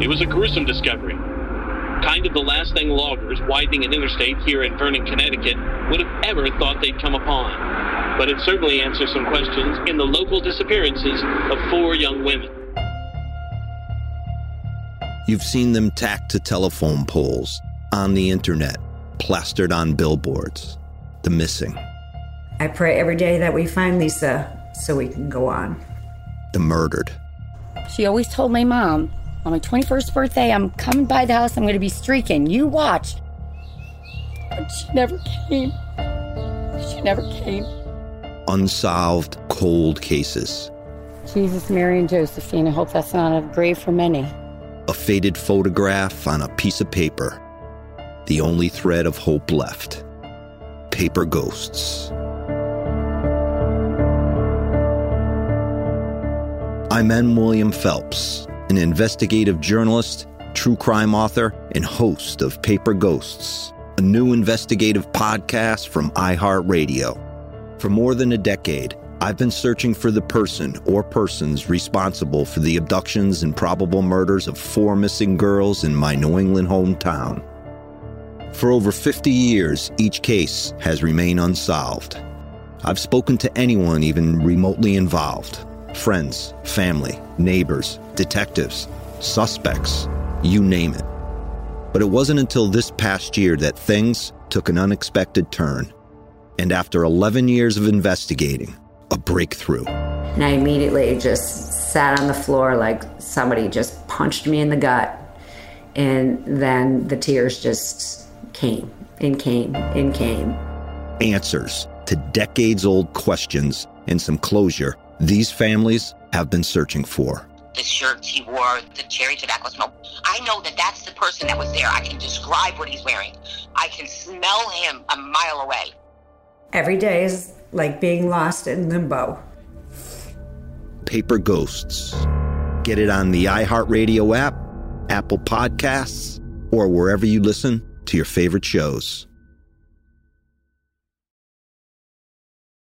It was a gruesome discovery. Kind of the last thing loggers widening an interstate here in Vernon, Connecticut would have ever thought they'd come upon. But it certainly answers some questions in the local disappearances of four young women. You've seen them tacked to telephone poles, on the internet, plastered on billboards. The missing. I pray every day that we find Lisa so we can go on. The murdered. She always told my mom, on my 21st birthday, I'm coming by the house, I'm going to be streaking. You watch. But she never came. She never came. Unsolved, cold cases. Jesus, Mary, and Josephine. I hope that's not a grave for many. A faded photograph on a piece of paper. The only thread of hope left. Paper ghosts. I'm M. William Phelps, an investigative journalist, true crime author, and host of Paper Ghosts, a new investigative podcast from iHeartRadio. For more than a decade, I've been searching for the person or persons responsible for the abductions and probable murders of four missing girls in my New England hometown. For over 50 years, each case has remained unsolved. I've spoken to anyone even remotely involved friends, family, neighbors, detectives, suspects, you name it. But it wasn't until this past year that things took an unexpected turn. And after 11 years of investigating, a breakthrough. And I immediately just sat on the floor like somebody just punched me in the gut. And then the tears just came and came and came. Answers to decades old questions and some closure these families have been searching for. The shirts he wore, the cherry tobacco smoke. I know that that's the person that was there. I can describe what he's wearing. I can smell him a mile away. Every day is like being lost in limbo. Paper Ghosts. Get it on the iHeartRadio app, Apple Podcasts, or wherever you listen to your favorite shows.